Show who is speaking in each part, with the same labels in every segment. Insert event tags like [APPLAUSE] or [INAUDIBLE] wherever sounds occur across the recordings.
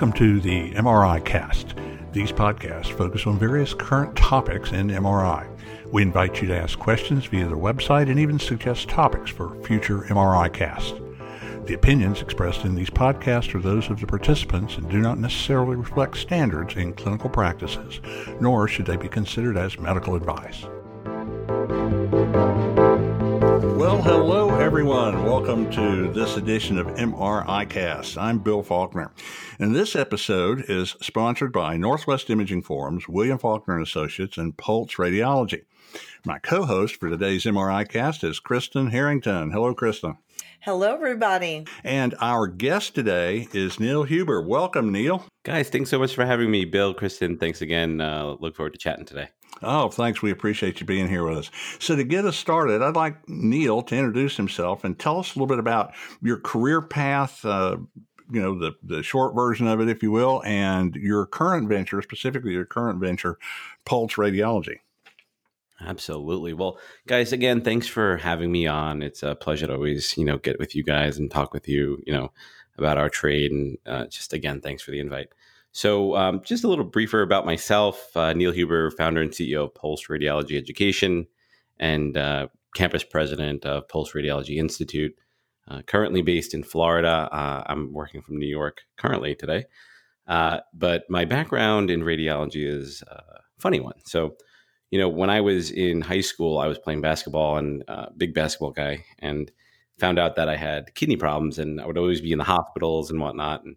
Speaker 1: Welcome to the MRI Cast. These podcasts focus on various current topics in MRI. We invite you to ask questions via the website and even suggest topics for future MRI casts. The opinions expressed in these podcasts are those of the participants and do not necessarily reflect standards in clinical practices, nor should they be considered as medical advice. Well, hello everyone. Welcome to this edition of MRI Cast. I'm Bill Faulkner, and this episode is sponsored by Northwest Imaging Forums, William Faulkner and Associates, and Pulse Radiology. My co-host for today's MRI Cast is Kristen Harrington. Hello, Kristen.
Speaker 2: Hello, everybody.
Speaker 1: And our guest today is Neil Huber. Welcome, Neil.
Speaker 3: Guys, thanks so much for having me. Bill, Kristen, thanks again. Uh, look forward to chatting today.
Speaker 1: Oh, thanks. We appreciate you being here with us. So, to get us started, I'd like Neil to introduce himself and tell us a little bit about your career path, uh, you know, the, the short version of it, if you will, and your current venture, specifically your current venture, Pulse Radiology.
Speaker 3: Absolutely. Well, guys, again, thanks for having me on. It's a pleasure to always, you know, get with you guys and talk with you, you know, about our trade. And uh, just again, thanks for the invite. So, um, just a little briefer about myself uh, Neil Huber, founder and CEO of Pulse Radiology Education and uh, campus president of Pulse Radiology Institute. Uh, currently based in Florida. Uh, I'm working from New York currently today. Uh, but my background in radiology is a funny one. So, you know, when I was in high school, I was playing basketball and uh, big basketball guy, and found out that I had kidney problems, and I would always be in the hospitals and whatnot, and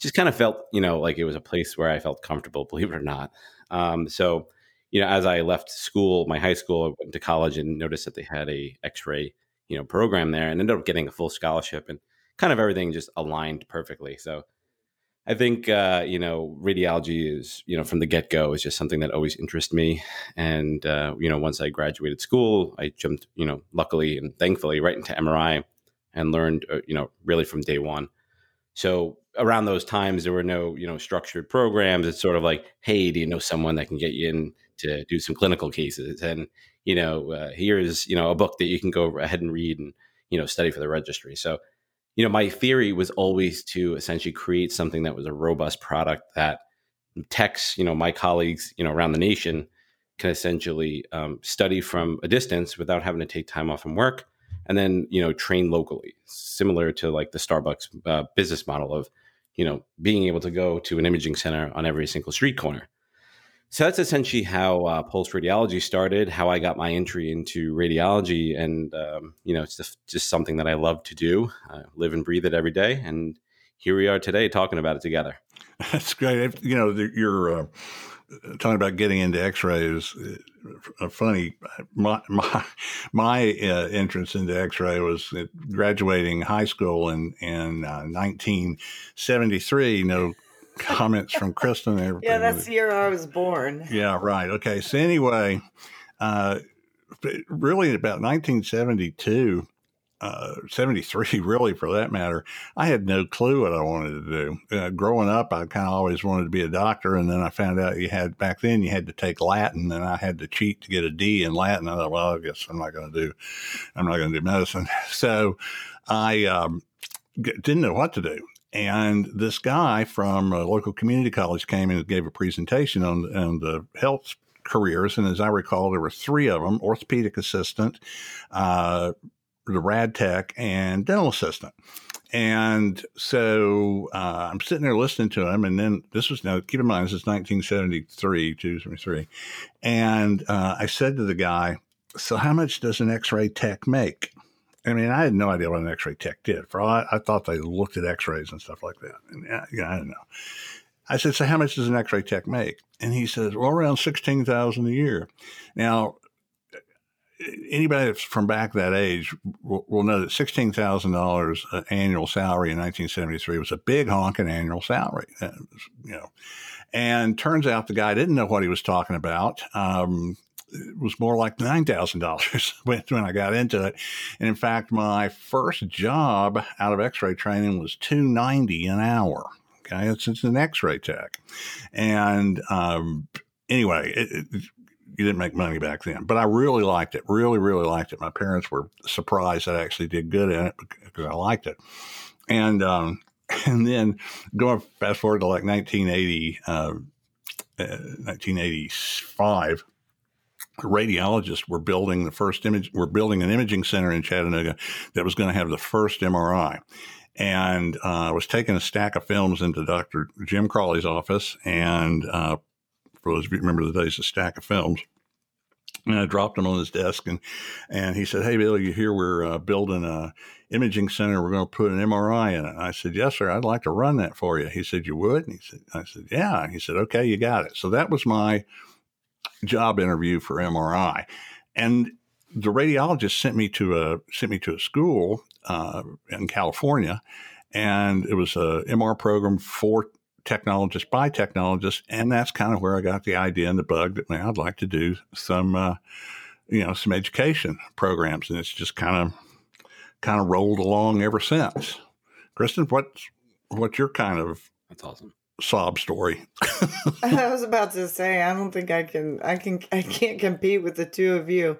Speaker 3: just kind of felt, you know, like it was a place where I felt comfortable, [LAUGHS] believe it or not. Um, so, you know, as I left school, my high school, I went to college and noticed that they had a X-ray, you know, program there, and ended up getting a full scholarship, and kind of everything just aligned perfectly. So I think uh, you know radiology is you know from the get go is just something that always interested me, and uh, you know once I graduated school, I jumped you know luckily and thankfully right into MRI and learned uh, you know really from day one. So around those times there were no you know structured programs. It's sort of like hey, do you know someone that can get you in to do some clinical cases? And you know uh, here's you know a book that you can go ahead and read and you know study for the registry. So you know, my theory was always to essentially create something that was a robust product that techs, you know, my colleagues, you know, around the nation can essentially um, study from a distance without having to take time off from work and then, you know, train locally, similar to like the Starbucks uh, business model of, you know, being able to go to an imaging center on every single street corner. So that's essentially how uh, Pulse Radiology started, how I got my entry into radiology. And, um, you know, it's just, just, something that I love to do, I live and breathe it every day. And here we are today talking about it together. [LAUGHS]
Speaker 1: That's great. You know, you're uh, talking about getting into x-ray is uh, funny. My, my, my uh, entrance into x-ray was graduating high school in, in 1973. Uh, you know, comments from Kristen. [LAUGHS]
Speaker 2: yeah, that's the year I was born.
Speaker 1: Yeah, right. Okay. So anyway, uh, really about 1972, uh, 73 [LAUGHS] really for that matter, I had no clue what I wanted to do. Uh, growing up, I kind of always wanted to be a doctor. And then I found out you had, back then you had to take Latin and I had to cheat to get a D in Latin. I thought, well, I guess I'm not going to do, I'm not going to do medicine. [LAUGHS] So I, um, didn't know what to do. And this guy from a local community college came and gave a presentation on, on the health careers. And as I recall, there were three of them orthopedic assistant, uh, the rad tech, and dental assistant. And so uh, I'm sitting there listening to him, and then this was now keep in mind this is 1973, 273, and uh, I said to the guy, "So how much does an X-ray tech make?" I mean, I had no idea what an X-ray tech did. For all I, I thought they looked at X-rays and stuff like that. And know, I don't know. I said, "So how much does an X-ray tech make?" And he says, "Well, around sixteen thousand a year." Now, anybody that's from back that age will, will know that sixteen thousand dollars annual salary in 1973 was a big honking annual salary. Was, you know, and turns out the guy didn't know what he was talking about. Um, it was more like nine thousand dollars [LAUGHS] when I got into it. And in fact, my first job out of X-ray training was two ninety an hour. Okay, it's, it's an X-ray tech, and um, anyway, it, it, you didn't make money back then, but I really liked it. Really, really liked it. My parents were surprised that I actually did good in it because I liked it. And um, [LAUGHS] And then going fast forward to like 1980, uh, 1985, radiologists were building the first image, were building an imaging center in Chattanooga that was going to have the first MRI. And uh, I was taking a stack of films into Dr. Jim Crawley's office. And uh, for those of you remember the days, a stack of films. And I dropped them on his desk, and and he said, "Hey, Bill, you hear we're uh, building a imaging center. We're going to put an MRI in it." I said, "Yes, sir. I'd like to run that for you." He said, "You would?" And he said, "I said, yeah." He said, "Okay, you got it." So that was my job interview for MRI, and the radiologist sent me to a sent me to a school uh, in California, and it was a MR program for technologists by technologists, and that's kind of where I got the idea and the bug that man, I'd like to do some, uh, you know, some education programs, and it's just kind of kind of rolled along ever since. Kristen, what's what's your kind of
Speaker 3: that's awesome
Speaker 1: sob story? [LAUGHS] [LAUGHS]
Speaker 2: I was about to say I don't think I can I can I can't compete with the two of you.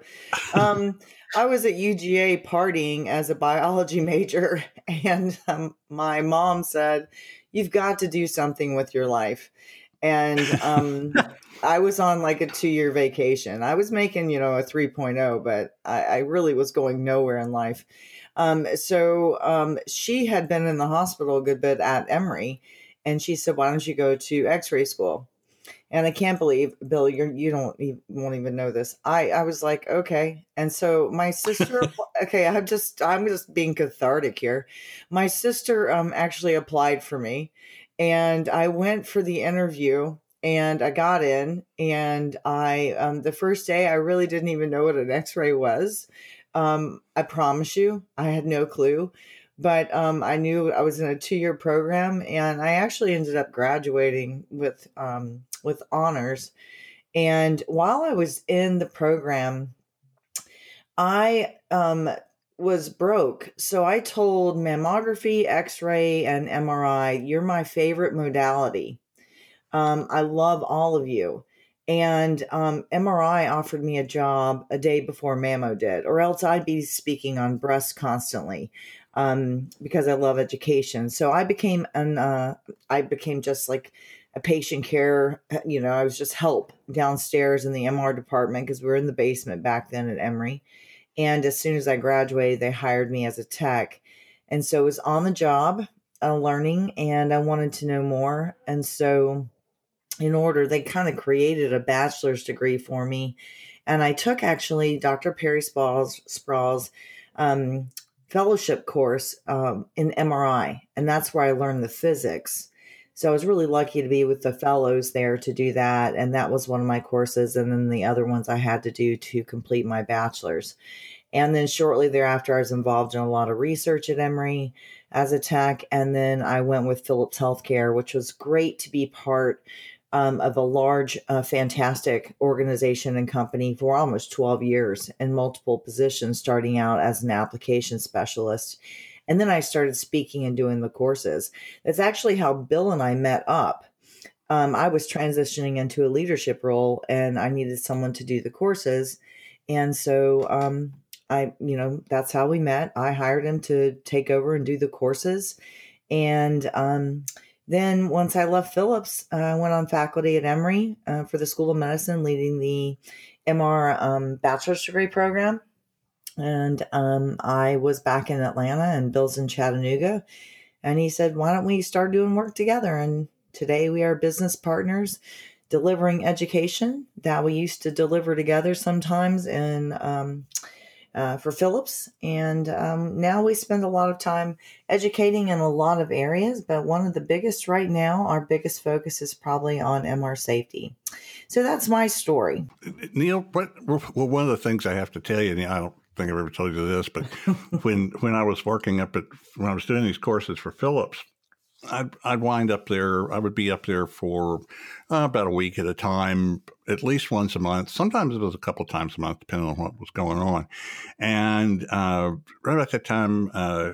Speaker 2: Um, [LAUGHS] I was at UGA partying as a biology major, and um, my mom said you've got to do something with your life. And um, I was on like a two year vacation. I was making, you know, a 3.0, but I, I really was going nowhere in life. Um, so um, she had been in the hospital a good bit at Emory. And she said, Why don't you go to x ray school? And I can't believe, Bill, you're, you don't you won't even know this. I, I was like, okay. And so my sister, [LAUGHS] okay, I'm just, I'm just being cathartic here. My sister um, actually applied for me and I went for the interview and I got in and I, um, the first day I really didn't even know what an x-ray was. Um, I promise you, I had no clue but um, I knew I was in a two year program, and I actually ended up graduating with um, with honors. And while I was in the program, I um, was broke. So I told mammography, x ray, and MRI, you're my favorite modality. Um, I love all of you. And um, MRI offered me a job a day before Mammo did, or else I'd be speaking on breast constantly um, because I love education. So I became an uh, I became just like a patient care. You know, I was just help downstairs in the MR department because we were in the basement back then at Emory. And as soon as I graduated, they hired me as a tech, and so it was on the job uh, learning, and I wanted to know more, and so in order they kind of created a bachelor's degree for me and i took actually dr perry sprawls, sprawls um, fellowship course um, in MRI, and that's where I learned the physics. So I was really lucky to be with the fellows there to do that, and that was one of my courses. And then the other ones I had to do to complete my bachelor's. And then shortly thereafter, I was involved in a lot of research at Emory as a tech, and then I went with Philips Healthcare, which was great to be part um, of a large, uh, fantastic organization and company for almost 12 years in multiple positions, starting out as an application specialist. And then I started speaking and doing the courses. That's actually how Bill and I met up. Um, I was transitioning into a leadership role and I needed someone to do the courses. And so um, I, you know, that's how we met. I hired him to take over and do the courses. And, um, then, once I left Philips, uh, I went on faculty at Emory uh, for the School of Medicine, leading the MR um, bachelor's degree program. And um, I was back in Atlanta, and Bill's in Chattanooga. And he said, Why don't we start doing work together? And today we are business partners delivering education that we used to deliver together sometimes in um, uh, for Philips. And um, now we spend a lot of time educating in a lot of areas, but one of the biggest right now, our biggest focus is probably on MR safety. So that's my story.
Speaker 1: Neil, what, well, one of the things I have to tell you, and I don't think I've ever told you this, but [LAUGHS] when when I was working up at when I was doing these courses for Philips, I'd, I'd wind up there. I would be up there for uh, about a week at a time, at least once a month. Sometimes it was a couple times a month, depending on what was going on. And uh, right at that time, uh,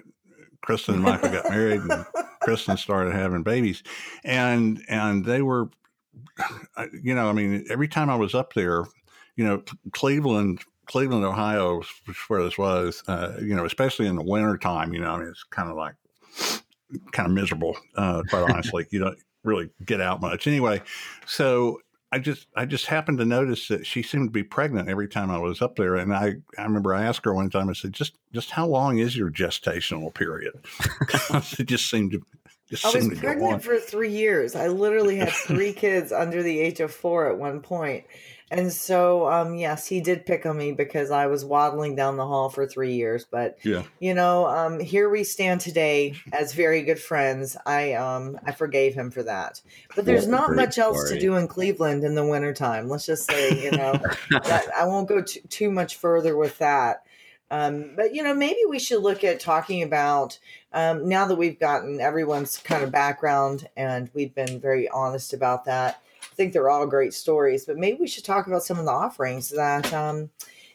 Speaker 1: Kristen and Michael got married, and [LAUGHS] Kristen started having babies, and and they were, you know, I mean, every time I was up there, you know, Cleveland. Cleveland, Ohio, is where this was, uh, you know, especially in the wintertime, you know, I mean, it's kind of like kind of miserable, uh, quite honestly. you don't really get out much. Anyway, so I just I just happened to notice that she seemed to be pregnant every time I was up there, and I I remember I asked her one time. I said, "Just just how long is your gestational period?" [LAUGHS] it just seemed to. Just
Speaker 2: I was
Speaker 1: seemed to go on.
Speaker 2: pregnant for three years. I literally had [LAUGHS] three kids under the age of four at one point. And so, um, yes, he did pick on me because I was waddling down the hall for three years. But
Speaker 1: Yeah.
Speaker 2: you know, um, here we stand today as very good friends. I um, I forgave him for that. But there's not much else to do in Cleveland in the wintertime. Let's just say, you know, [LAUGHS] that, I won't go too, too much further with that. Um, but you know, maybe we should look at talking about um, now that we've gotten everyone's kind of background and we've been very honest about that. Think they're all great stories, but maybe we should talk about some of the offerings that um,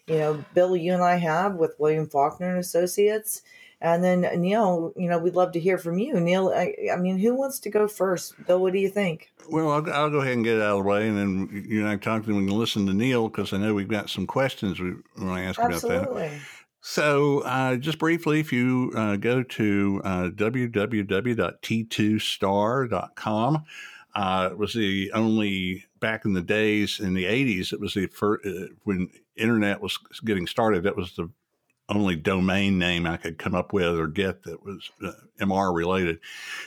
Speaker 2: you know, Bill, you and I have with William Faulkner and Associates. And then Neil, you know, we'd love to hear from you. Neil, I, I mean, who wants to go first? Bill, what do you think?
Speaker 1: Well, I'll, I'll go ahead and get it out of the way, and then you and I talk to them and listen to Neil because I know we've got some questions we want to ask about that. So, uh, just briefly, if you uh, go to uh, www.t2star.com, uh, it was the only back in the days in the 80s, it was the first, uh, when internet was getting started, that was the only domain name I could come up with or get that was uh, MR related.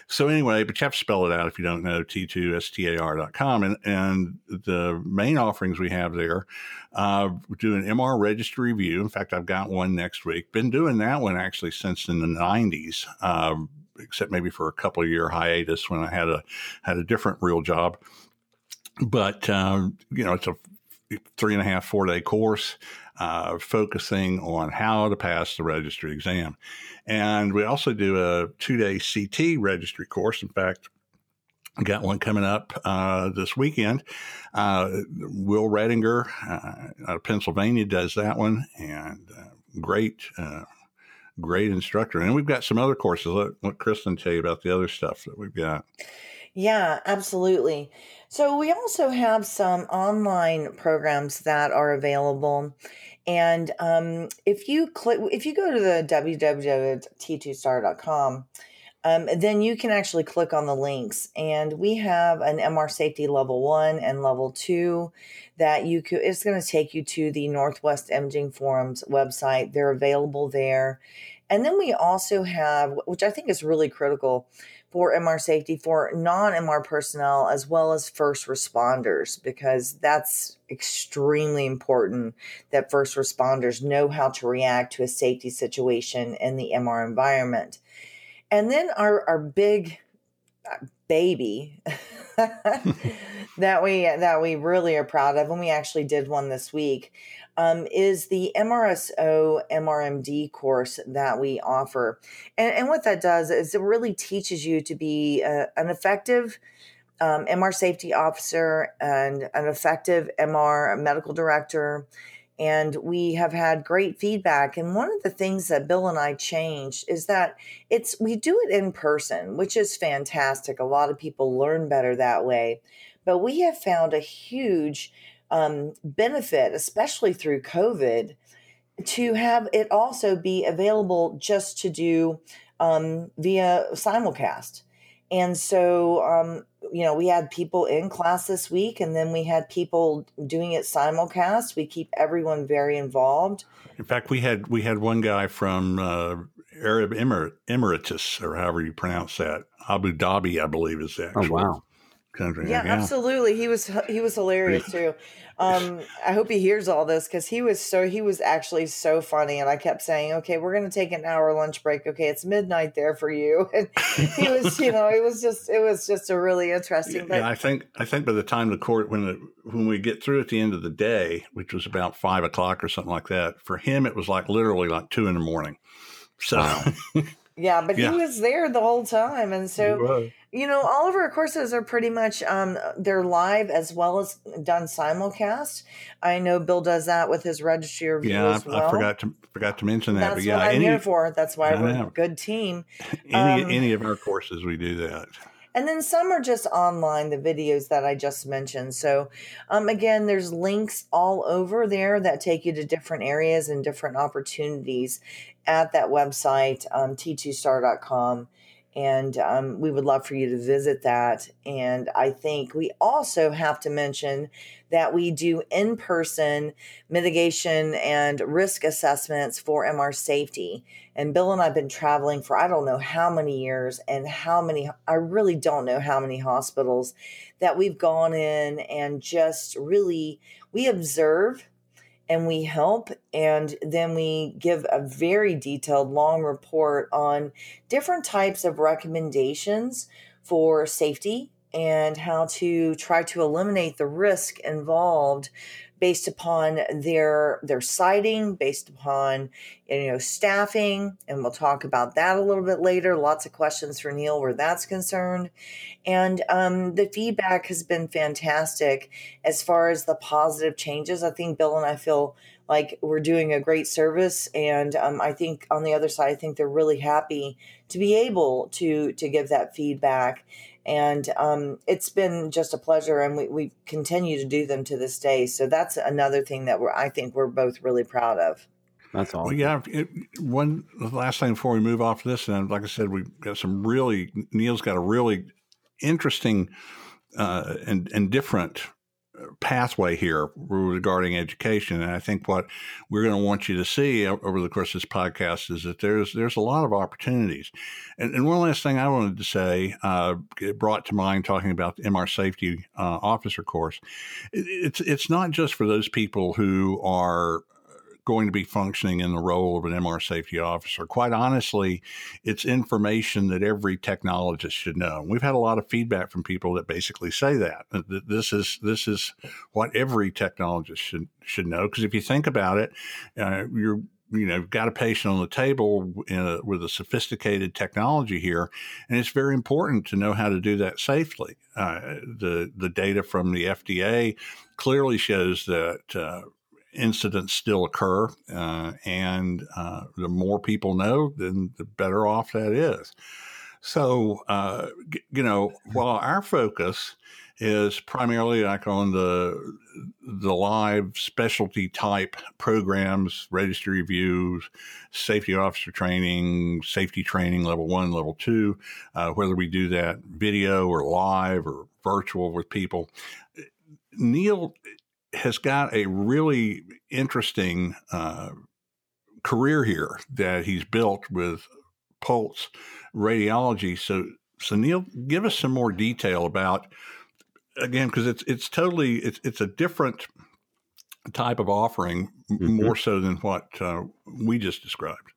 Speaker 1: So anyway, but you have to spell it out if you don't know t2star.com. And, and the main offerings we have there, uh, do an MR registry review. In fact, I've got one next week. Been doing that one actually since in the 90s, um, except maybe for a couple of year hiatus when I had a had a different real job. But um, you know, it's a three and a half, four day course uh, focusing on how to pass the registry exam. And we also do a two day CT registry course. In fact, got one coming up uh, this weekend. Uh, Will Redinger uh, out of Pennsylvania does that one, and uh, great, uh, great instructor. And we've got some other courses. Let, let Kristen tell you about the other stuff that we've got.
Speaker 2: Yeah, absolutely. So we also have some online programs that are available. And um, if you click, if you go to the www.t2star.com, um, then you can actually click on the links. And we have an MR safety level one and level two that you could, it's going to take you to the Northwest Imaging Forum's website. They're available there. And then we also have, which I think is really critical, for MR safety for non MR personnel as well as first responders, because that's extremely important that first responders know how to react to a safety situation in the MR environment. And then our, our big uh, baby [LAUGHS] that we that we really are proud of, and we actually did one this week, um, is the MRSO MRMD course that we offer. And, and what that does is it really teaches you to be uh, an effective um, MR safety officer and an effective MR medical director. And we have had great feedback. And one of the things that Bill and I changed is that it's we do it in person, which is fantastic. A lot of people learn better that way. But we have found a huge um, benefit, especially through COVID, to have it also be available just to do um, via simulcast. And so, um, you know, we had people in class this week, and then we had people doing it simulcast. We keep everyone very involved.
Speaker 1: In fact, we had we had one guy from uh, Arab Emir- Emirates, or however you pronounce that, Abu Dhabi, I believe is the
Speaker 3: Oh wow!
Speaker 1: Country.
Speaker 2: Yeah, absolutely. He was he was hilarious too. Um, I hope he hears all this because he was so he was actually so funny, and I kept saying, "Okay, we're going to take an hour lunch break. Okay, it's midnight there for you." [LAUGHS] And he was, you know, it was just it was just a really interesting.
Speaker 1: Yeah,
Speaker 2: But
Speaker 1: I think I think by the time the court when the when we get through at the end of the day, which was about five o'clock or something like that, for him it was like literally like two in the morning. So
Speaker 3: Wow. [LAUGHS]
Speaker 2: yeah, but
Speaker 1: Yeah.
Speaker 2: he was there the whole time, and so
Speaker 1: He was.
Speaker 2: You know all of our courses are pretty much um they're live as well as done simulcast. I know Bill does that with his registry review
Speaker 1: yeah, I,
Speaker 2: well.
Speaker 1: I forgot to forgot to mention that.
Speaker 2: That's
Speaker 1: but yeah,
Speaker 2: what I'm
Speaker 1: any
Speaker 2: here for. That's why
Speaker 1: I
Speaker 2: we're a good team. [LAUGHS]
Speaker 1: any
Speaker 2: um,
Speaker 1: any of our courses we do that.
Speaker 2: And then some are just online, the videos that I just mentioned. So, um, again, there's links all over there that take you to different areas and different opportunities at that website, um, t2star.com. And um, we would love for you to visit that. And I think we also have to mention that we do in person mitigation and risk assessments for MR safety. And Bill and I have been traveling for I don't know how many years and how many, I really don't know how many hospitals that we've gone in and just really, we observe and we help and then we give a very detailed long report on different types of recommendations for safety and how to try to eliminate the risk involved based upon their their siting, based upon you know staffing, and we'll talk about that a little bit later. Lots of questions for Neil where that's concerned, and um, the feedback has been fantastic as far as the positive changes. I think Bill and I feel like we're doing a great service, and um, I think on the other side, I think they're really happy to be able to to give that feedback and um, it's been just a pleasure and we, we continue to do them to this day so that's another thing that we're i think we're both really proud of
Speaker 3: that's all.
Speaker 1: Well, yeah. It, one last thing before we move off this, and like I said, we've got some really Neil's got a really interesting uh, and and different pathway here regarding education. And I think what we're going to want you to see over the course of this podcast is that there's there's a lot of opportunities. And, and one last thing I wanted to say, uh, it brought to mind talking about the MR safety uh, officer course. It, it's it's not just for those people who are going to be functioning in the role of an MR safety officer. Quite honestly, it's information that every technologist should know. We've had a lot of feedback from people that basically say that this is this is what every technologist should should know. Because if you think about it, uh, you're you know got a patient on the table a, with a sophisticated technology here, and it's very important to know how to do that safely. Uh, the the data from the FDA clearly shows that uh, incidents still occur, uh, and uh, the more people know, then the better off that is. So, uh, you know, while our focus is primarily like on the the live specialty type programs, registry reviews, safety officer training, safety training level one, level two, uh, whether we do that video or live or virtual with people. Neil has got a really interesting uh, career here that he's built with Pulse Radiology. So, so Neil, give us some more detail about again because it's it's totally it's it's a different type of offering, mm-hmm. more so than what uh, we just described.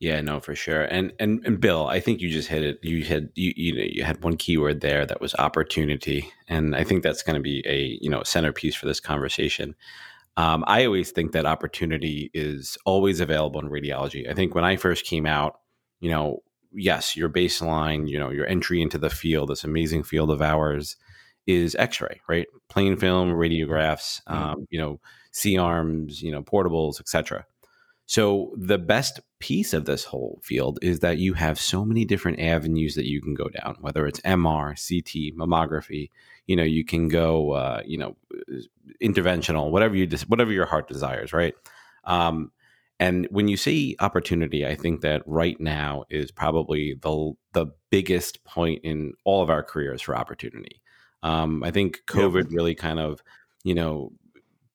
Speaker 3: Yeah, no, for sure. And and and Bill, I think you just hit it. You had you you know you had one keyword there that was opportunity, and I think that's going to be a you know centerpiece for this conversation. Um, I always think that opportunity is always available in radiology. I think when I first came out, you know, yes, your baseline, you know, your entry into the field, this amazing field of ours, is X-ray, right? Plain film, radiographs, mm-hmm. um, you know, C arms, you know, portables, etc. So the best piece of this whole field is that you have so many different avenues that you can go down, whether it's MR, CT, mammography. You know, you can go, uh, you know, interventional, whatever you whatever your heart desires, right? Um, and when you see opportunity, I think that right now is probably the the biggest point in all of our careers for opportunity. Um, I think COVID yep. really kind of, you know,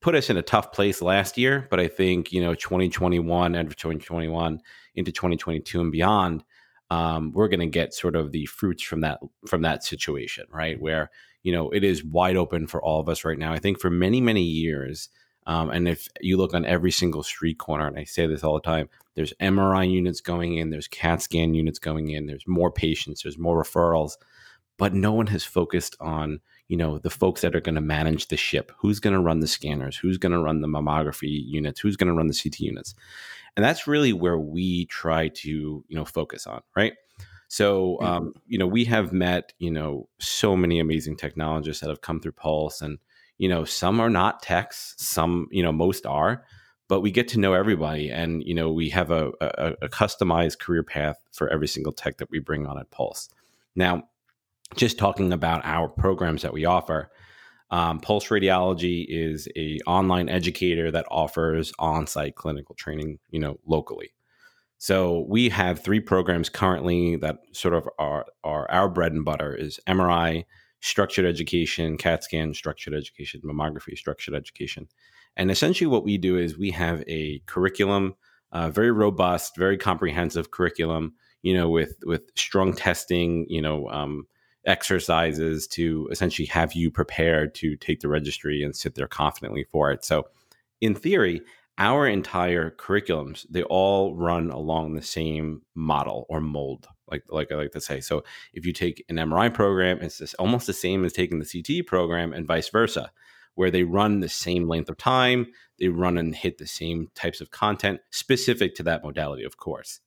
Speaker 3: put us in a tough place last year, but I think you know 2021 and 2021 into 2022 and beyond, um, we're going to get sort of the fruits from that from that situation, right? Where you know it is wide open for all of us right now. I think for many many years, um, and if you look on every single street corner, and I say this all the time, there's MRI units going in, there's CAT scan units going in, there's more patients, there's more referrals, but no one has focused on you know the folks that are going to manage the ship. Who's going to run the scanners? Who's going to run the mammography units? Who's going to run the ct units? And that's really where we try to you know focus on right? So mm-hmm. um, you know we have met you know so many amazing technologists that have come through pulse and you know some are not techs some you know most are but we get to know everybody and you know we have a, a, a customized career path for every single tech that we bring on at pulse. Now just talking about our programs that we offer. Um, Pulse Radiology is a online educator that offers on-site clinical training, you know, locally. So we have three programs currently that sort of are, are our bread and butter is MRI, structured education, CAT scan, structured education, mammography, structured education. And essentially what we do is we have a curriculum, uh, very robust, very comprehensive curriculum, you know, with, with strong testing, you know, um, exercises to essentially have you prepared to take the registry and sit there confidently for it. So in theory, our entire curriculums they all run along the same model or mold like like i like to say so if you take an mri program it's just almost the same as taking the ct program and vice versa where they run the same length of time they run and hit the same types of content specific to that modality of course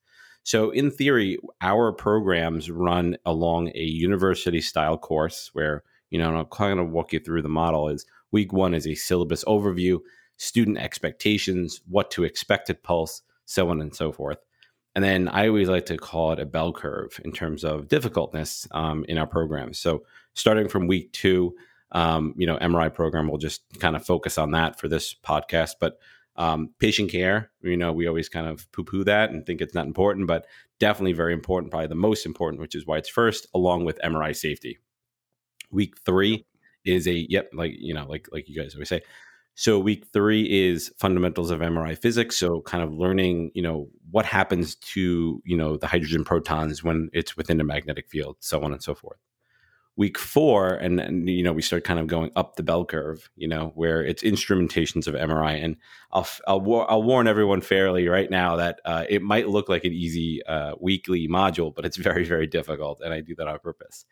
Speaker 3: so in theory our programs run along a university style course where you know and i'm kind of walk you through the model is week one is a syllabus overview student expectations, what to expect at Pulse, so on and so forth. And then I always like to call it a bell curve in terms of difficultness um, in our programs. So starting from week two, um, you know, MRI program will just kind of focus on that for this podcast. But um, patient care, you know, we always kind of poo poo that and think it's not important, but definitely very important, probably the most important, which is why it's first, along with MRI safety. Week three is a yep, like you know, like like you guys always say, so week three is fundamentals of MRI physics. So kind of learning, you know, what happens to, you know, the hydrogen protons when it's within a magnetic field, so on and so forth. Week four, and, and you know, we start kind of going up the bell curve, you know, where it's instrumentations of MRI. And I'll, I'll, I'll warn everyone fairly right now that uh, it might look like an easy uh, weekly module, but it's [LAUGHS] very, very difficult. And I do that on purpose.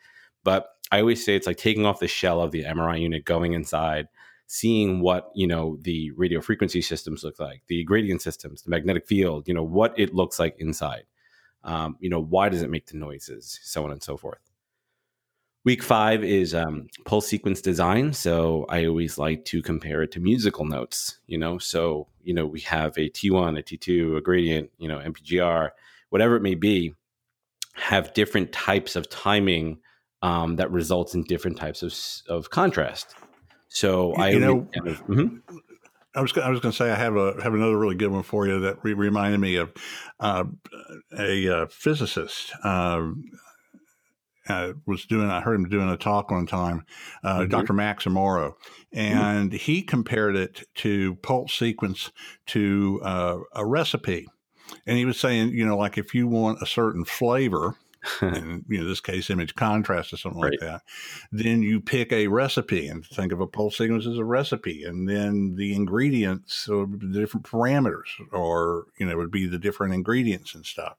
Speaker 3: But I always say it's like taking off the shell of the MRI unit, going inside, seeing what you know the radio frequency systems look like the gradient systems the magnetic field you know what it looks like inside um, you know why does it make the noises so on and so forth week five is um, pulse sequence design so i always like to compare it to musical notes you know so you know we have a t1 a t2 a gradient you know mpgr whatever it may be have different types of timing um, that results in different types of, of contrast so
Speaker 1: you,
Speaker 3: I
Speaker 1: you know. Kind of, mm-hmm. I was I was going to say I have a have another really good one for you that re- reminded me of uh, a, a, uh, physicist. Uh, uh, was doing I heard him doing a talk one time, uh, mm-hmm. Dr. Max Amaro, mm-hmm. and mm-hmm. he compared it to pulse sequence to uh, a recipe, and he was saying, you know, like if you want a certain flavor, [LAUGHS] in you know this case image contrast or something right. like that then you pick a recipe and think of a pulse sequence as a recipe and then the ingredients or the different parameters or you know would be the different ingredients and stuff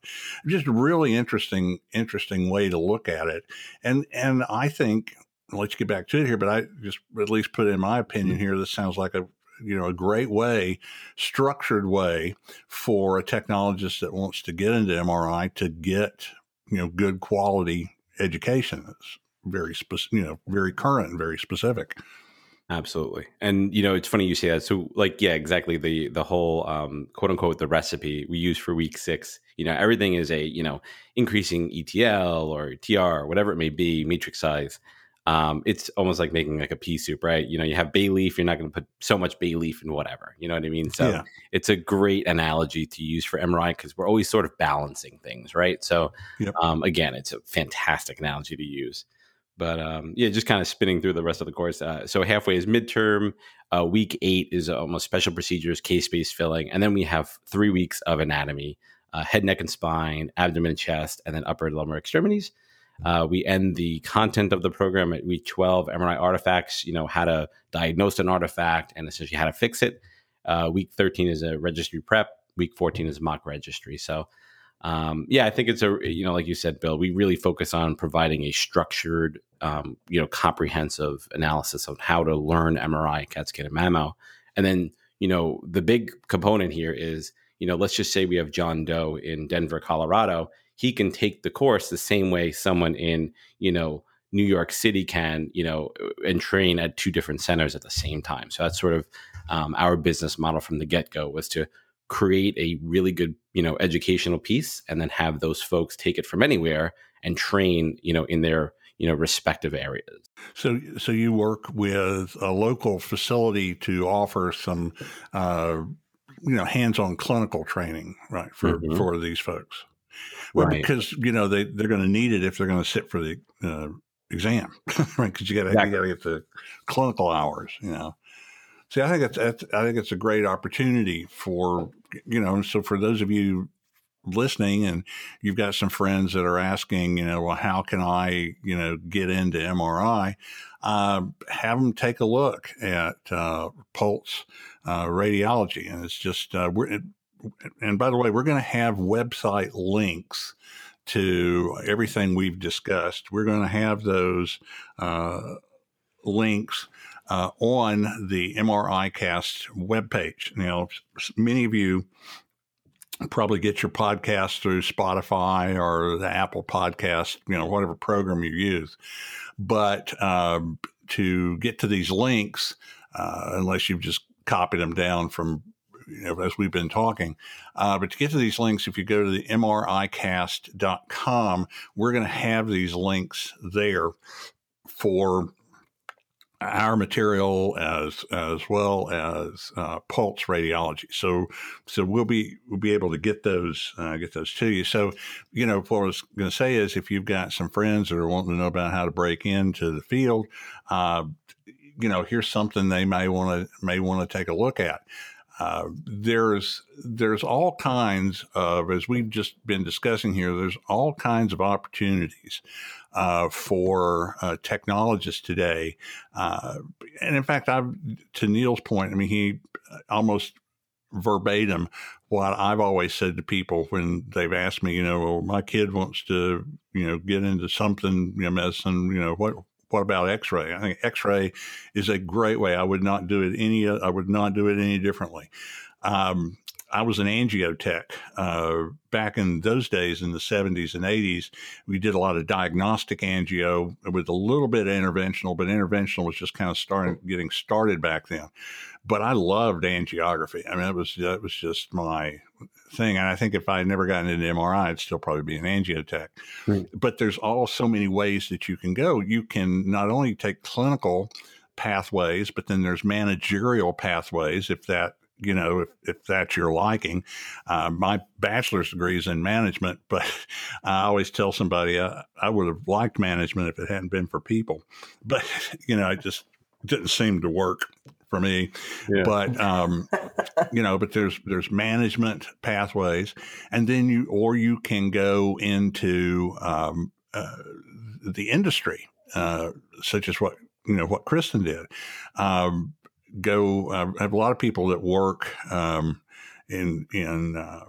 Speaker 1: just really interesting interesting way to look at it and and i think I'll let you get back to it here but i just at least put in my opinion mm-hmm. here this sounds like a you know a great way structured way for a technologist that wants to get into mri to get you know good quality education. It's very specific, you know, very current and very specific.
Speaker 3: Absolutely. And you know, it's funny you say that. So like yeah, exactly the the whole um quote unquote the recipe we use for week 6, you know, everything is a, you know, increasing ETL or TR or whatever it may be, matrix size um, it's almost like making like a pea soup, right? You know, you have bay leaf, you're not going to put so much bay leaf in whatever. You know what I mean? So yeah. it's a great analogy to use for MRI because we're always sort of balancing things, right? So yep. um, again, it's a fantastic analogy to use. But um, yeah, just kind of spinning through the rest of the course. Uh, so halfway is midterm. Uh, week eight is almost special procedures, case based filling, and then we have three weeks of anatomy: uh, head, neck, and spine, abdomen, and chest, and then upper and lower extremities. Uh, we end the content of the program at week 12, MRI artifacts, you know, how to diagnose an artifact and essentially how to fix it. Uh, week 13 is a registry prep. Week 14 is mock registry. So, um, yeah, I think it's a, you know, like you said, Bill, we really focus on providing a structured, um, you know, comprehensive analysis of how to learn MRI, CAT scan, and mammo. And then, you know, the big component here is, you know, let's just say we have John Doe in Denver, Colorado he can take the course the same way someone in you know New York City can you know and train at two different centers at the same time. So that's sort of um, our business model from the get go was to create a really good you know educational piece and then have those folks take it from anywhere and train you know in their you know respective areas
Speaker 1: so so you work with a local facility to offer some uh, you know hands-on clinical training right for
Speaker 3: Mhm.
Speaker 1: for these folks well
Speaker 3: Right.
Speaker 1: because you know they they're going to need it if they're going to sit for the uh, exam [LAUGHS] right because you got to
Speaker 3: Exactly.
Speaker 1: you got to get the clinical hours you know see i think it's, i think it's a great opportunity for you know so for those of you listening and you've got some friends that are asking you know well how can i you know get into mri uh, have them take a look at uh, pulse uh, radiology and it's just uh, we're and by the way we're going to have website links to everything we've discussed we're going to have those uh, links uh, on the mri cast webpage now many of you probably get your podcast through Spotify or the Apple Podcast, you know, whatever program you use. But um, to get to these links, uh, unless you've just copied them down from, know, as we've been talking, uh, but to get to these links, if you go to the mricast.com, we're going to have these links there for our material as as well as uh, pulse radiology. So so we'll be we'll be able to get those uh, get those to you. So you know what I was going to say is if you've got some friends that are wanting to know about how to break into the field, uh, you know here's something they may want to may want to take a look at. Uh, there's there's all kinds of as we've just been discussing here. There's all kinds of opportunities uh, for uh, technologists today. Uh, and in fact, I've to Neil's point. I mean, he almost verbatim what I've always said to people when they've asked me. You know, well, my kid wants to, you know, get into something, you know, medicine. You know, what what about X-ray? I think X-ray is a great way. I would not do it any. I would not do it any differently. Um, I was an angiotech uh, back in those days in the 70s and 80s. We did a lot of diagnostic angio with a little bit of interventional, but interventional was just kind of starting getting started back then. But I loved angiography. I mean, it was that was just my thing. And I think if I had never gotten into MRI, I'd still probably be an angiotech.
Speaker 3: Right.
Speaker 1: But there's all so many ways that you can go. You can not only take clinical pathways, but then there's managerial pathways if that you know, if, if that's your liking. Uh, my bachelor's degree is in management, [LAUGHS] but I always tell somebody I, I would have liked management if it hadn't been for people. But, [LAUGHS] you know, it just didn't seem to work for me.
Speaker 3: Yeah.
Speaker 1: But, um, you know, but there's, there's management pathways and then you, or you can go into, um, uh, the industry, uh, such as what, you know, what Kristen did. Um, go. Uh, I have a lot of people that work um, in in uh,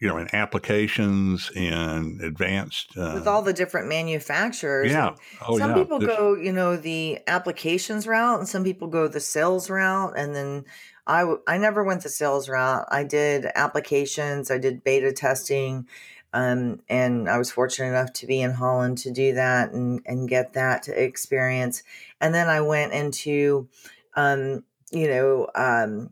Speaker 1: you know in applications in advanced uh,
Speaker 2: with all the different manufacturers.
Speaker 1: yeah.
Speaker 2: and
Speaker 1: Oh
Speaker 2: some
Speaker 1: yeah.
Speaker 2: people
Speaker 1: There's-
Speaker 2: go, you know, the applications route, and some people go the sales route. And then I, w- I never went the sales route. I did applications. I did beta testing, um, and I was fortunate enough to be in Holland to do that and and get that experience. And then I went into, um, you know, um,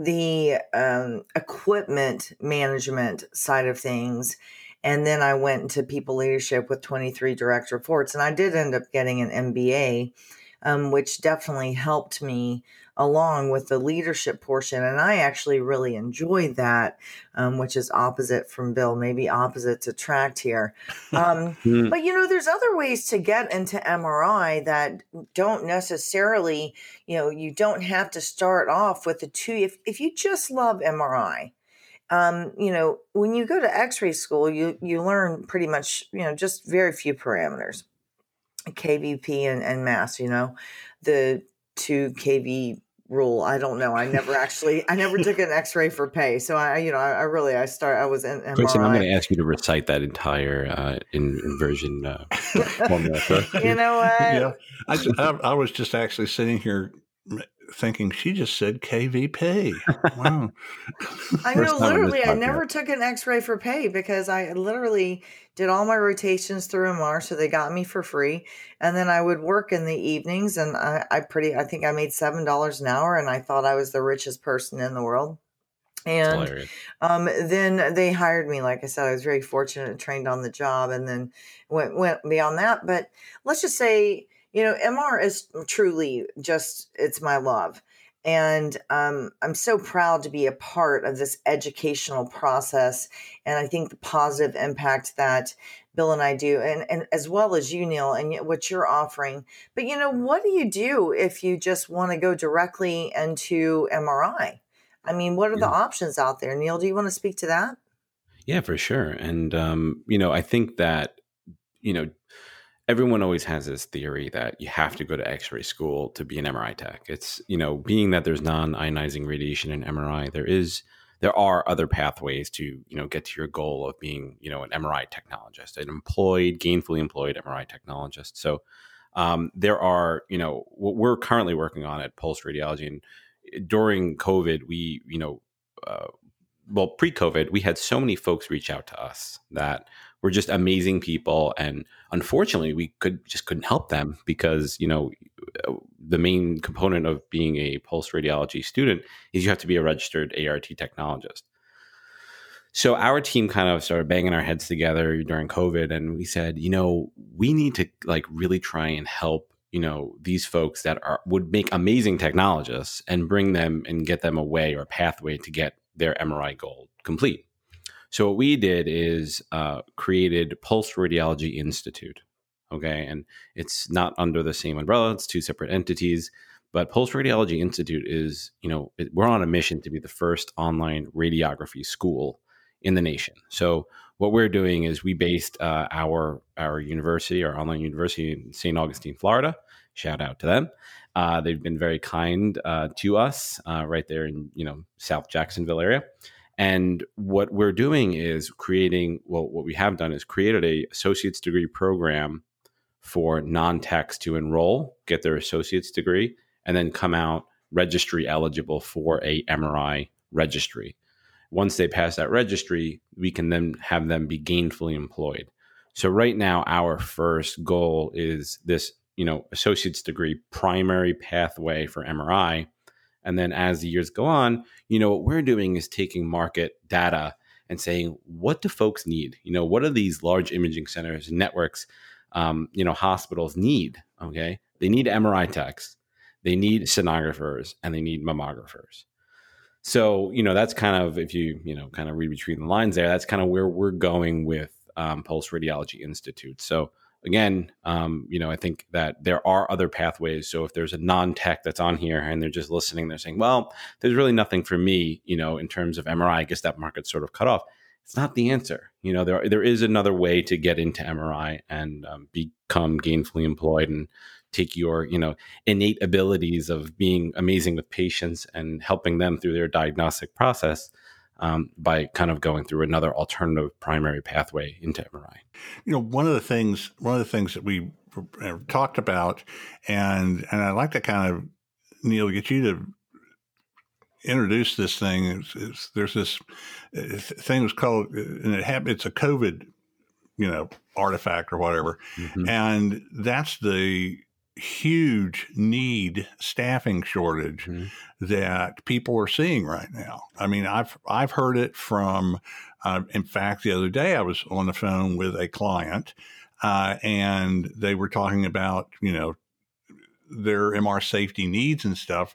Speaker 2: the um, equipment management side of things. And then I went into people leadership with 23 direct reports. And I did end up getting an MBA, um, which definitely helped me along with the leadership portion. And I actually really enjoyed that, um, which is opposite from Bill, maybe opposite to tract here. Um, [LAUGHS]
Speaker 3: Hmm.
Speaker 2: but you know, there's other ways to get into MRI that don't necessarily, you know, you don't have to start off with the two. If if you just love MRI, um, you know, when you go to X-ray school, you you learn pretty much, you know, just very few parameters, KVP and, and mass. You know, the two KV rule. I don't know. I never actually, I never took an X-ray for pay. So I, you know, I, I really, I start, I was in MRI.
Speaker 3: Kristen, I'm going to ask you to recite that entire uh, in, inversion uh, formula. [LAUGHS] So-
Speaker 2: you know what?
Speaker 1: yeah. I, I, I was just actually sitting here thinking she just said KVP. Wow.
Speaker 2: I know,
Speaker 3: time on this
Speaker 2: literally, I never took an X-ray for pay because I literally did all my rotations through MR, so they got me for free. And then I would work in the evenings, and I, I pretty, I think I made seven dollars an hour, and I thought I was the richest person in the world. And um, then they hired me. Like I said, I was very fortunate, and trained on the job, and then went went beyond that. But let's just say, you know, MR is truly just it's my love. And um, I'm so proud to be a part of this educational process. And I think the positive impact that Bill and I do, and, and as well as you, Neil, and what you're offering. But you know, what do you do if you just want to go directly into MRI? I mean, what are yeah. the options out there? Neil, do you want to speak to that?
Speaker 3: Yeah, for sure. And um, you know, I think that you know everyone always has this theory that you have to go to x-ray school to be an mri tech. It's you know being that there's non-ionizing radiation in mri there is there are other pathways to you know get to your goal of being you know an mri technologist an employed gainfully employed mri technologist. So um, there are you know what we're currently working on at pulse radiology and eh, during covid we you know uh, well pre-covid we had so many folks reach out to us that were just amazing people and unfortunately we could just couldn't help them because you know the main component of being a pulse radiology student is you have to be a registered ARRT technologist. So our team kind of started banging our heads together during covid and we said you know we need to like really try and help you know these folks that are would make amazing technologists and bring them and get them a way or pathway to get their MRI goal complete so what we did is uh, created Pulse Radiology Institute. Okay, and it's not under the same umbrella; it's two separate entities. But Pulse Radiology Institute is, you know, it, we're on a mission to be the first online radiography school in the nation. So what we're doing is we based uh, our our university, our online university in St. Augustine, Florida. Shout out to them. Uh, they've been very kind uh, to us uh, right there in you know South Jacksonville area. And what we're doing is creating, well, what we have done is created a associate's degree program for non-techs to enroll, get their associate's degree, and then come out registry eligible for a MRI registry. Once they pass that registry, we can then have them be gainfully employed. So right now, our first goal is this, you know, associate's degree primary pathway for MRI and then as the years go on, you know, what we're doing is taking market data and saying, what do folks need? You know, what are these large imaging centers, networks, um, you know, hospitals need? Okay. They need MRI techs, they need sonographers, and they need mammographers. So, you know, that's kind of, if you, you know, kind of read between the lines there, that's kind of where we're going with um, Pulse Radiology Institute. So, again, um, you know, I think that there are other pathways. So if there's a non-tech that's on here and they're just listening, they're saying, "Well, there's really nothing for me," you know, in terms of MRI. I guess that market's sort of cut off. It's not the answer. You know, there there is another way to get into MRI and um, become gainfully employed and take your you know innate abilities of being amazing with patients and helping them through their diagnostic process um, by kind of going through another alternative primary pathway into MRI.
Speaker 1: You know, one of the things one of the things that we talked about, and and I'd like to kind of Neil get you to introduce this thing. It's, it's, there's this uh, thing was called, and it happened. It's a COVID, you know, artifact or whatever, mm-hmm. and that's the huge need staffing shortage mm-hmm. that people are seeing right now. I mean, I've I've heard it from. Uh, in fact, the other day I was on the phone with a client, uh, and they were talking about you know their MR safety needs and stuff.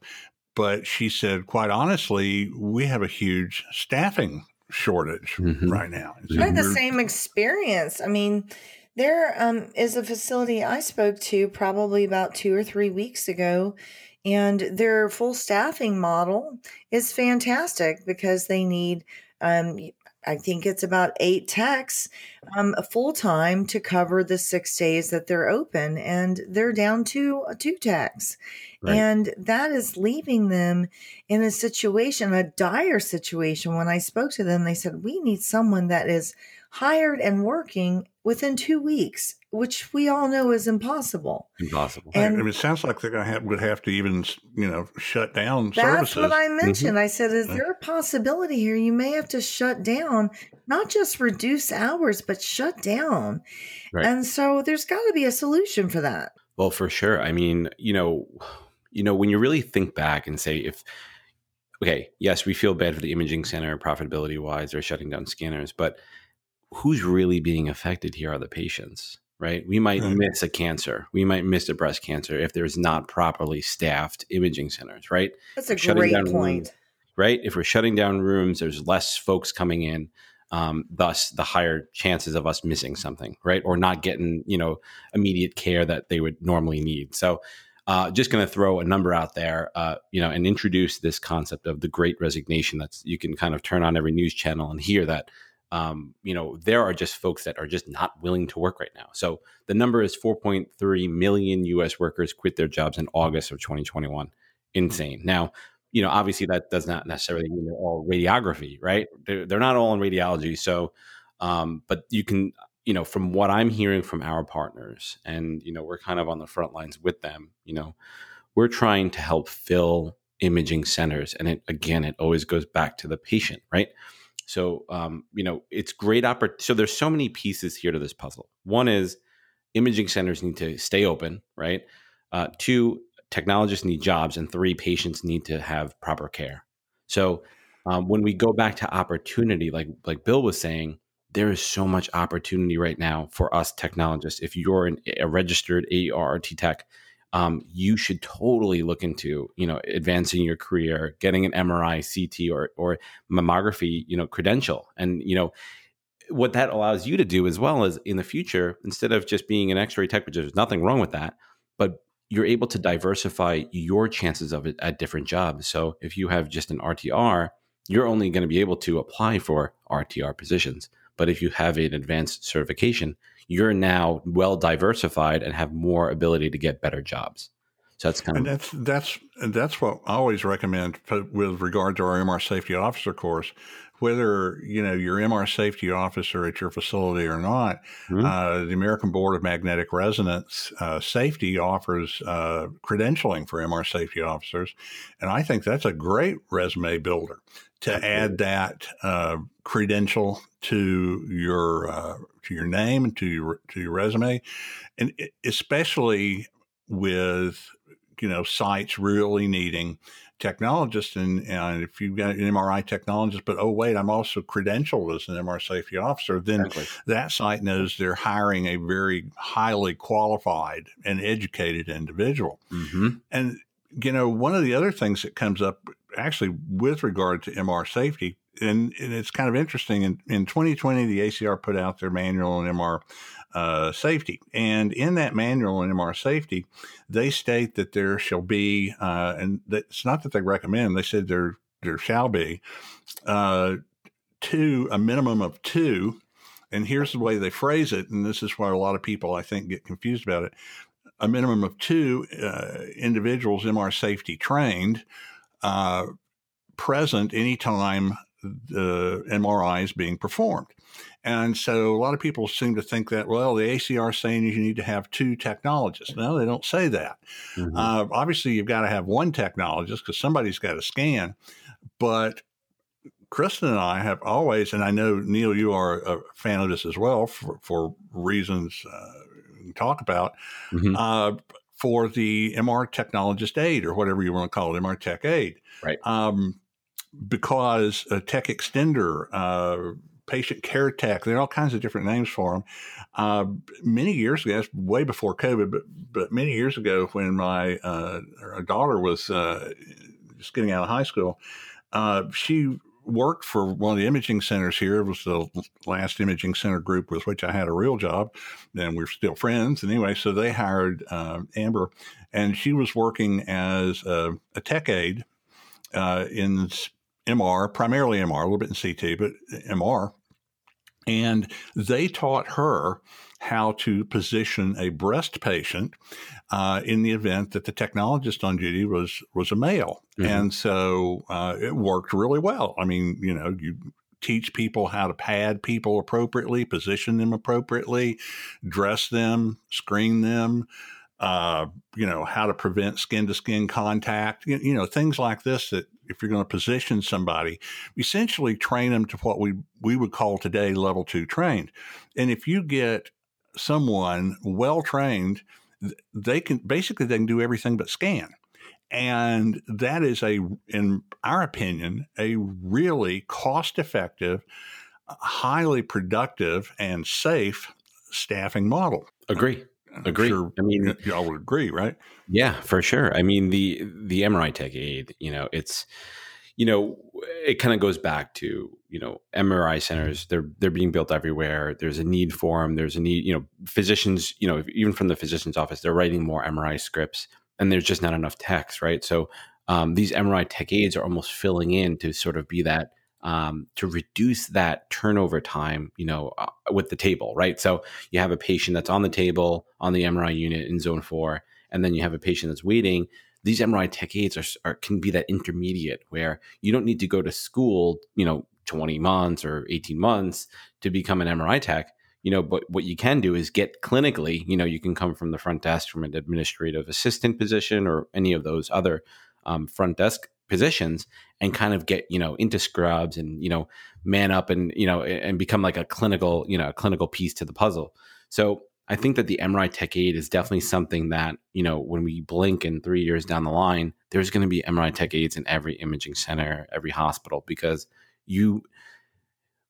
Speaker 1: But she said, quite honestly, we have a huge staffing shortage mm-hmm. right now.
Speaker 2: I had the same experience. I mean, there um, is a facility I spoke to probably about two or three weeks ago, and their full staffing model is fantastic because they need, um, I think it's about eight techs um, full time to cover the six days that they're open, and they're down to uh, two techs. Right. And that is leaving them in a situation, a dire situation. When I spoke to them, they said, We need someone that is hired and working within two weeks, which we all know is impossible.
Speaker 3: Impossible.
Speaker 1: And I mean, it sounds like they're going to have would have to even you know shut down.
Speaker 2: That's
Speaker 1: services.
Speaker 2: what I mentioned. Mm-hmm. I said, is there a possibility here? You may have to shut down, not just reduce hours, but shut down. Right. And so there's got to be a solution for that.
Speaker 3: Well, for sure. I mean, you know, you know, when you really think back and say if okay, yes, we feel bad for the imaging center profitability wise, they're shutting down scanners, but who's really being affected here are the patients. right? We might
Speaker 1: Right.
Speaker 3: miss a cancer. We might miss a breast cancer if there's not properly staffed imaging centers, right?
Speaker 2: That's a
Speaker 3: Shutting
Speaker 2: great point.
Speaker 3: rooms. Right? If we're shutting down rooms, there's less folks coming in. Um, thus, the higher chances of us missing something, right, or not getting you know immediate care that they would normally need. So, uh, just going to throw a number out there, uh, you know, and introduce this concept of the Great Resignation. That's you can kind of turn on every news channel and hear that. Um, you know, there are just folks that are just not willing to work right now. So the number is 4.3 million U.S. workers quit their jobs in August of 2021. Insane. Now, you know, obviously that does not necessarily mean they're all radiography, right? They're, they're not all in radiology. So, um, but you can, you know, from what I'm hearing from our partners, and you know, we're kind of on the front lines with them. You know, we're trying to help fill imaging centers, and it again, it always goes back to the patient, right? So, um, you know, it's great oppor- So there's so many pieces here to this puzzle. One is imaging centers need to stay open, right? Uh, two, technologists need jobs, and three, patients need to have proper care. So um, when we go back to opportunity, like like Bill was saying, there is so much opportunity right now for us technologists. If you're an, a registered ARRT tech, um, you should totally look into you know advancing your career, getting an MRI, CT, or or mammography, you know, credential, and you know what that allows you to do as well as in the future, instead of just being an X-ray tech, which there's nothing wrong with that, but you're able to diversify your chances of it at different jobs. So if you have just an RTR, you're only going to be able to apply for RTR positions. But if you have an advanced certification, you're now well diversified and have more ability to get better jobs. So that's kind
Speaker 1: And
Speaker 3: of
Speaker 1: that's that's and that's what I always recommend with regard to our MR safety officer course. Whether you know you're MR safety officer at your facility or not,
Speaker 3: Mhm.
Speaker 1: uh, the American Board of Magnetic Resonance uh, Safety offers uh, credentialing for MR safety officers, and I think that's a great resume builder to add that uh, credential to your uh, to your name and to your to your resume, and especially with you know sites really needing technologists and, and if you've got an MRI technologist, but oh wait, I'm also credentialed as an MR safety officer, then
Speaker 3: exactly.
Speaker 1: that site knows they're hiring a very highly qualified and educated individual.
Speaker 3: Mhm.
Speaker 1: And you know, one of the other things that comes up actually with regard to MR safety, and, and it's kind of interesting. In, in 2020, the ACR put out their manual on MR uh, safety, and in that manual on MR safety, they state that there shall be, uh, and it's not that they recommend. They said there there shall be uh, two, a minimum of two. And here's the way they phrase it, and this is why a lot of people I think get confused about it a minimum of two uh, individuals MR safety trained uh, present anytime the MRI is being performed. And so a lot of people seem to think that, well, the ACR is saying you need to have two technologists. No, they don't say that.
Speaker 3: Mhm.
Speaker 1: Uh, obviously, you've got to have one technologist because somebody's got to scan. But Kristen and I have always, and I know Neil, you are a fan of this as well for, for reasons uh, we can talk about,
Speaker 3: Mhm.
Speaker 1: uh, for the MR technologist aid or whatever you want to call it, MR tech aid.
Speaker 3: Right.
Speaker 1: Um, because a tech extender, uh, patient care tech, there are all kinds of different names for them. Uh, many years ago, that's way before COVID, but, but many years ago when my uh, daughter was uh, just getting out of high school, uh, she worked for one of the imaging centers here. It was the last imaging center group with which I had a real job, and we're still friends. Anyway, so they hired uh, Amber, and she was working as a, a tech aide uh, in MR, primarily MR, a little bit in CT, but MR. And they taught her how to position a breast patient uh, in the event that the technologist on duty was was a male,
Speaker 3: Mhm.
Speaker 1: and so uh, it worked really well. I mean, you know, you teach people how to pad people appropriately, position them appropriately, dress them, screen them. Uh, you know how to prevent skin to skin contact. You, you know things like this that if you're going to position somebody, essentially train them to what we we would call today level two trained. And if you get someone well trained, they can basically they can do everything but scan. And that is a, in our opinion, a really cost effective, highly productive, and safe staffing model.
Speaker 3: Agree. Agree. Sure I mean, [LAUGHS]
Speaker 1: y'all would agree, right?
Speaker 3: Yeah, for sure. I mean, the the MRI tech aid, you know, it's you know, it kind of goes back to you know MRI centers. They're they're being built everywhere. There's a need for them. There's a need. You know, physicians. You know, even from the physician's office, they're writing more MRI scripts, and there's just not enough techs, right? So um, these MRI tech aids are almost filling in to sort of be that um, to reduce that turnover time, you know, uh, with the table, right? So you have a patient that's on the table on the MRI unit in zone four, and then you have a patient that's waiting. These MRI tech aides are, are can be that intermediate where you don't need to go to school, you know, 20 months or 18 months to become an MRI tech you know but what you can do is get clinically you know you can come from the front desk from an administrative assistant position or any of those other um, front desk positions and kind of get you know into scrubs and you know man up and you know and become like a clinical you know a clinical piece to the puzzle. So i think that the mri tech aid is definitely something that you know when we blink in three years down the line there's going to be mri tech aids in every imaging center every hospital because you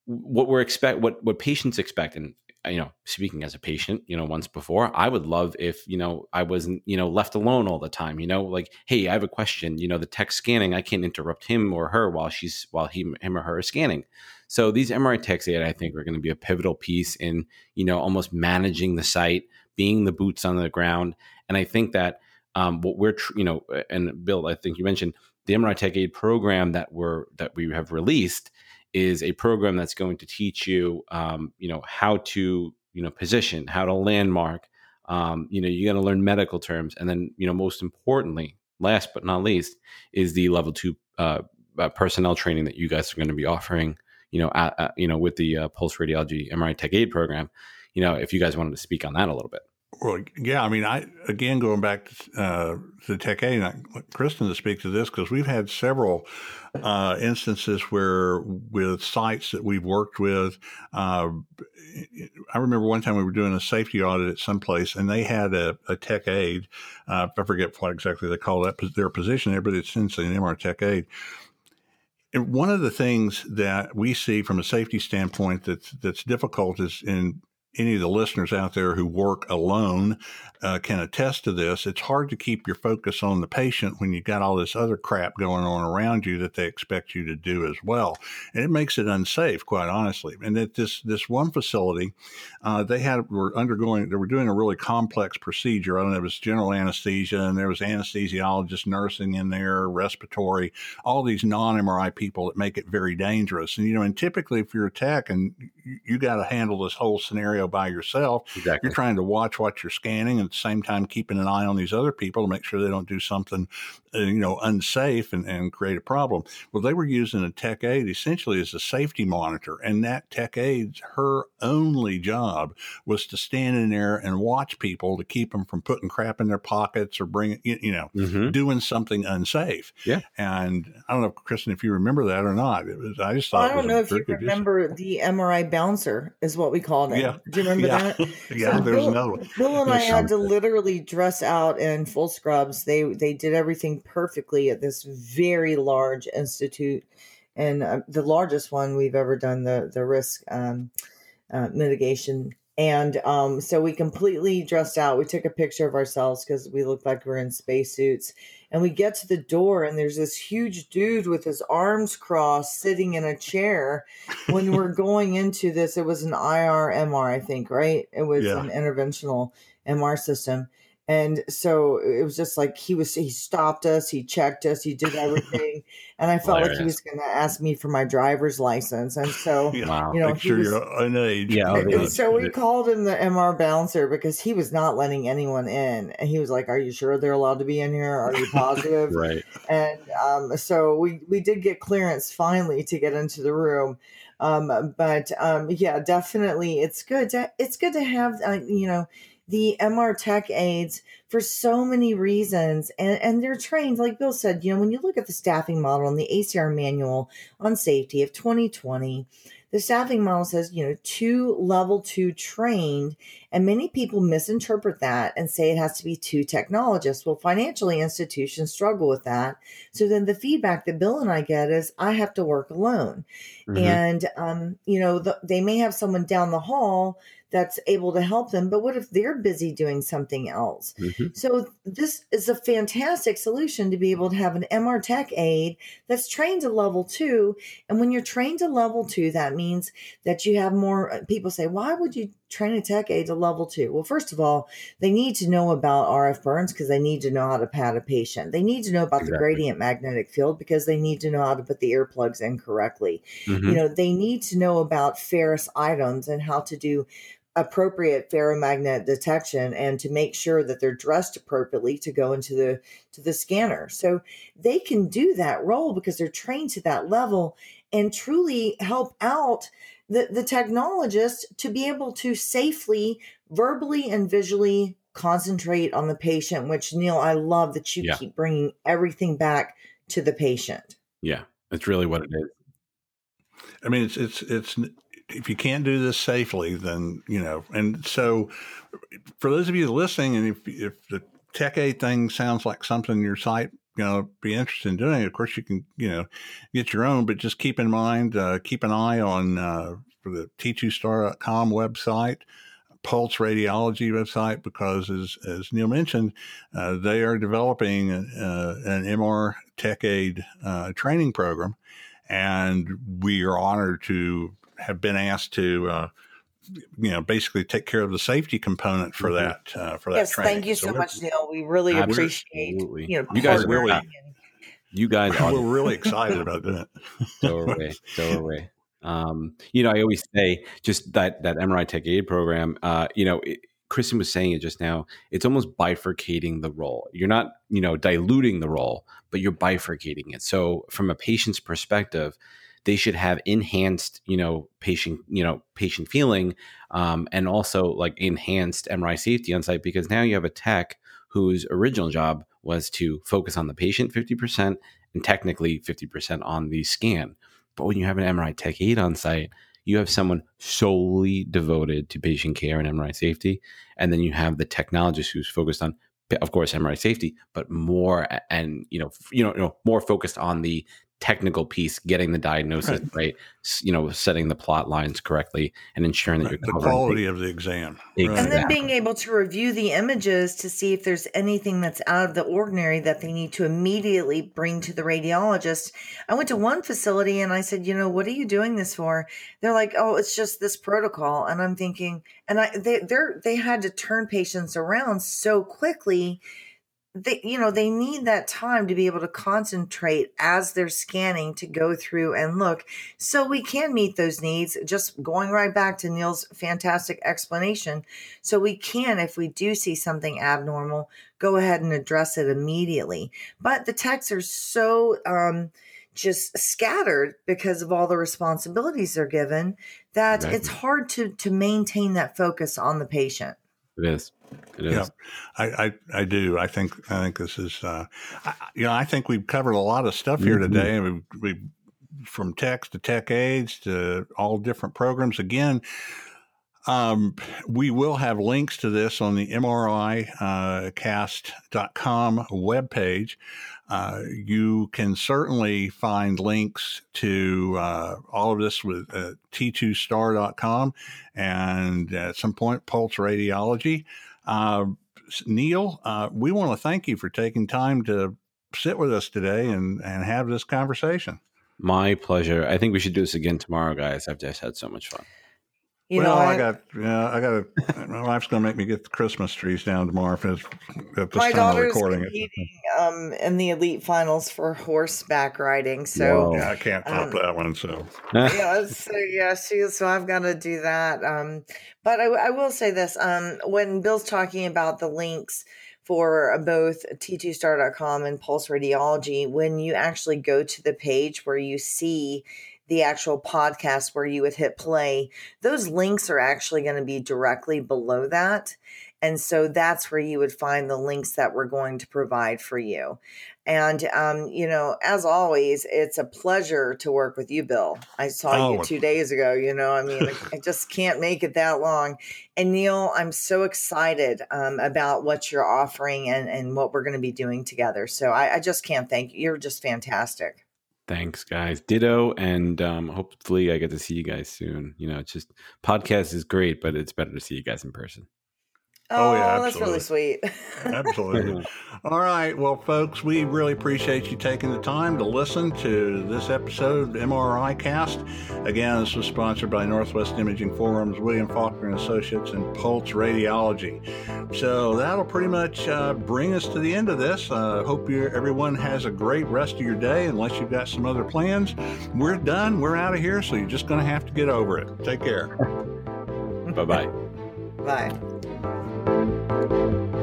Speaker 3: what we're expect what what patients expect and you know, speaking as a patient, you know, once before, I would love if, you know, I wasn't, you know, left alone all the time, you know, like, hey, I have a question, you know, the tech scanning, I can't interrupt him or her while she's, while he, him or her is scanning. So these MRI techs, I think, are going to be a pivotal piece in, you know, almost managing the site, being the boots on the ground. And I think that um, what we're, tr- you know, and Bill, I think you mentioned the MRI Tech Aid program that we're, that we have released is a program that's going to teach you, um, you know, how to, you know, position, how to landmark. Um, you know, you're going to learn medical terms, and then, you know, most importantly, last but not least, is the level two uh, uh, personnel training that you guys are going to be offering. You know, at, at, you know, with the uh, Pulse Radiology MRI Tech Aid program. You know, if you guys wanted to speak on that a little bit.
Speaker 1: Well, yeah, I mean, I again going back to, uh, to Tech A, Kristen to speak to this because we've had several uh, instances where with sites that we've worked with. Uh, I remember one time we were doing a safety audit at some place, and they had a, a tech aid. Uh, I forget what exactly they call that their position there, but it's essentially an MR tech aid. And one of the things that we see from a safety standpoint that's that's difficult is in any of the listeners out there who work alone uh, can attest to this. It's hard to keep your focus on the patient when you've got all this other crap going on around you that they expect you to do as well, and it makes it unsafe, quite honestly. And at this this one facility, uh, they had were undergoing they were doing a really complex procedure. I don't know, if it was general anesthesia, and there was anesthesiologist, nursing in there, respiratory, all these non MRI people that make it very dangerous. And you know, and typically if you're a tech and you, you got to handle this whole scenario by yourself,
Speaker 3: exactly.
Speaker 1: you're trying to watch what you're scanning and at the same time keeping an eye on these other people to make sure they don't do something, uh, you know, unsafe and, and create a problem. Well, they were using a tech aid essentially as a safety monitor, and that tech aid, her only job was to stand in there and watch people to keep them from putting crap in their pockets or bringing, you know, mm-hmm. doing something unsafe.
Speaker 3: Yeah.
Speaker 1: And I don't know, Kristen, if you remember that or not. It was, I just thought.
Speaker 2: I don't know if you remember the MRI bouncer is what we called it. Yeah. Do you [LAUGHS] remember
Speaker 1: yeah.
Speaker 2: that? [LAUGHS]
Speaker 1: yeah. So there's Bill, another one.
Speaker 2: Bill and I had to literally dress out in full scrubs. They they did everything perfectly at this very large institute, and uh, the largest one we've ever done the the risk um, uh, mitigation. And um, so we completely dressed out. We took a picture of ourselves because we looked like we are in spacesuits. And we get to the door, and there's this huge dude with his arms crossed sitting in a chair. When we're [LAUGHS] going into this, it was an IR MR, I think, right? It was yeah. an interventional MR system. And so it was just like he was, he stopped us, he checked us, he did everything. [LAUGHS] and I felt Hilarious. like he was going to ask me for my driver's license. And so, [LAUGHS]
Speaker 1: wow. you know, Make sure was, you're an age.
Speaker 2: Yeah. And [LAUGHS] so we called him the MR bouncer because he was not letting anyone in. And he was like, Are you sure they're allowed to be in here? Are you positive?
Speaker 3: right.
Speaker 2: And um, so we, we did get clearance finally to get into the room. Um, but um, yeah, definitely it's good to, it's good to have, uh, you know, the MR tech aides for so many reasons. And, and they're trained, like Bill said, you know, when you look at the staffing model and the ACR manual on safety of 2020, the staffing model says, you know, two level two trained, and many people misinterpret that and say it has to be two technologists. Well, financially, institutions struggle with that. So then the feedback that Bill and I get is, I have to work alone. Mm-hmm. And, um, you know, the, they may have someone down the hall that's able to help them. But what if they're busy doing something else? Mm-hmm. So this is a fantastic solution to be able to have an MR Tech aide that's trained to level two. And when you're trained to level two, that means that you have more uh, people say, why would you train a tech aide to level two? Well, first of all, they need to know about RF burns because they need to know how to pad a patient. They need to know about exactly. the gradient magnetic field because they need to know how to put the earplugs in correctly. Mm-hmm. You know, they need to know about ferrous items and how to do appropriate ferromagnet detection and to make sure that they're dressed appropriately to go into the to the scanner so they can do that role because they're trained to that level and truly help out the, the technologist to be able to safely verbally and visually concentrate on the patient which neil i love that you yeah. keep bringing everything back to the patient
Speaker 3: yeah that's really what it is
Speaker 1: i mean it's it's it's if you can't do this safely, then you know. And so, for those of you listening, and if if the Tech Aide thing sounds like something your site you know be interested in doing, of course you can you know get your own, but just keep in mind, uh, keep an eye on uh, the t2star.com website. Pulse Radiology website because, as, as Neil mentioned, uh, they are developing uh, an MR Tech Aide uh, training program, and we are honored to have been asked to uh, you know basically take care of the safety component for mm-hmm. that uh, for that
Speaker 2: yes
Speaker 1: training.
Speaker 2: thank you so, so much neil we really appreciate you know
Speaker 3: you guys really you guys [LAUGHS]
Speaker 1: we're really [LAUGHS] excited about that.
Speaker 3: So are we so are we. Um, you know i always say just that that mri tech Aid program uh, you know it, kristen was saying it just now it's almost bifurcating the role. You're not you know diluting the role but you're bifurcating it. So from a patient's perspective they should have enhanced, you know, patient, you know, patient feeling, um, and also like enhanced MRI safety on site because now you have a tech whose original job was to focus on the patient 50% and technically 50% on the scan. But when you have an MRI tech aide on site, you have someone solely devoted to patient care and MRI safety. And then you have the technologist who's focused on, of course, MRI safety, but more and you know, you know, you know more focused on the technical piece, getting the diagnosis right, right you know, setting the plot lines correctly and ensuring that right.
Speaker 1: you're the quality of the exam.
Speaker 2: Exactly. And then being able to review the images to see if there's anything that's out of the ordinary that they need to immediately bring to the radiologist. I went to one facility and I said, you know, what are you doing this for? They're like, oh, it's just this protocol. And I'm thinking, and I they they're they had to turn patients around so quickly they you know they need that time to be able to concentrate as they're scanning to go through and look. So we can meet those needs. Just going right back to neil's fantastic explanation. So we can if we do see something abnormal go ahead and address it immediately. But the techs are so um, just scattered because of all the responsibilities they're given that right. it's hard to to maintain that focus on the patient
Speaker 3: it is. It is.
Speaker 1: Yeah, I, I, I do. I think I think this is. Uh, I, you know, I think we've covered a lot of stuff here mm-hmm. today. We, we from text to tech aids to all different programs. Again, um, we will have links to this on the MRIcast.com uh, webpage. Uh, you can certainly find links to uh, all of this with uh, t2star.com and at some point, Pulse Radiology. Uh, Neil, uh, we want to thank you for taking time to sit with us today and, and have this conversation.
Speaker 3: My pleasure. I think we should do this again tomorrow, guys. I've just had so much fun.
Speaker 1: You well, know, I, I got, yeah, I got. my wife's going to make me get the Christmas trees down tomorrow if it's at this
Speaker 2: my
Speaker 1: time of recording
Speaker 2: it. Um, in the elite finals for horseback riding, so
Speaker 1: yeah, I can't top um, that one. So
Speaker 2: yeah, so yeah, she, so I've got to do that. Um, but I, I will say this: um, when Bill's talking about the links for both t2star.com and Pulse Radiology, when you actually go to the page where you see the actual podcast where you would hit play, those links are actually going to be directly below that. And so that's where you would find the links that we're going to provide for you. And, um, you know, as always, it's a pleasure to work with you, Bill. I saw you
Speaker 1: Oh.
Speaker 2: two days ago. You know, I mean, [LAUGHS] I just can't make it that long. And Neil, I'm so excited um, about what you're offering and, and what we're going to be doing together. So I, I just can't thank you. You're just fantastic.
Speaker 3: Thanks, guys. Ditto, and um, hopefully I get to see you guys soon. You know, it's just podcast is great, but it's better to see you guys in person.
Speaker 1: Oh, yeah,
Speaker 2: that's really sweet.
Speaker 1: Absolutely. [LAUGHS] All right. Well, folks, we really appreciate you taking the time to listen to this episode of MRI Cast. Again, this was sponsored by Northwest Imaging Forums, William Faulkner and Associates, and Pulse Radiology. So that'll pretty much uh, bring us to the end of this. Uh, hope you everyone has a great rest of your day, unless you've got some other plans. We're done. We're out of here, so you're just going to have to get over it. Take care. [LAUGHS]
Speaker 3: Bye bye bye.
Speaker 2: Bye.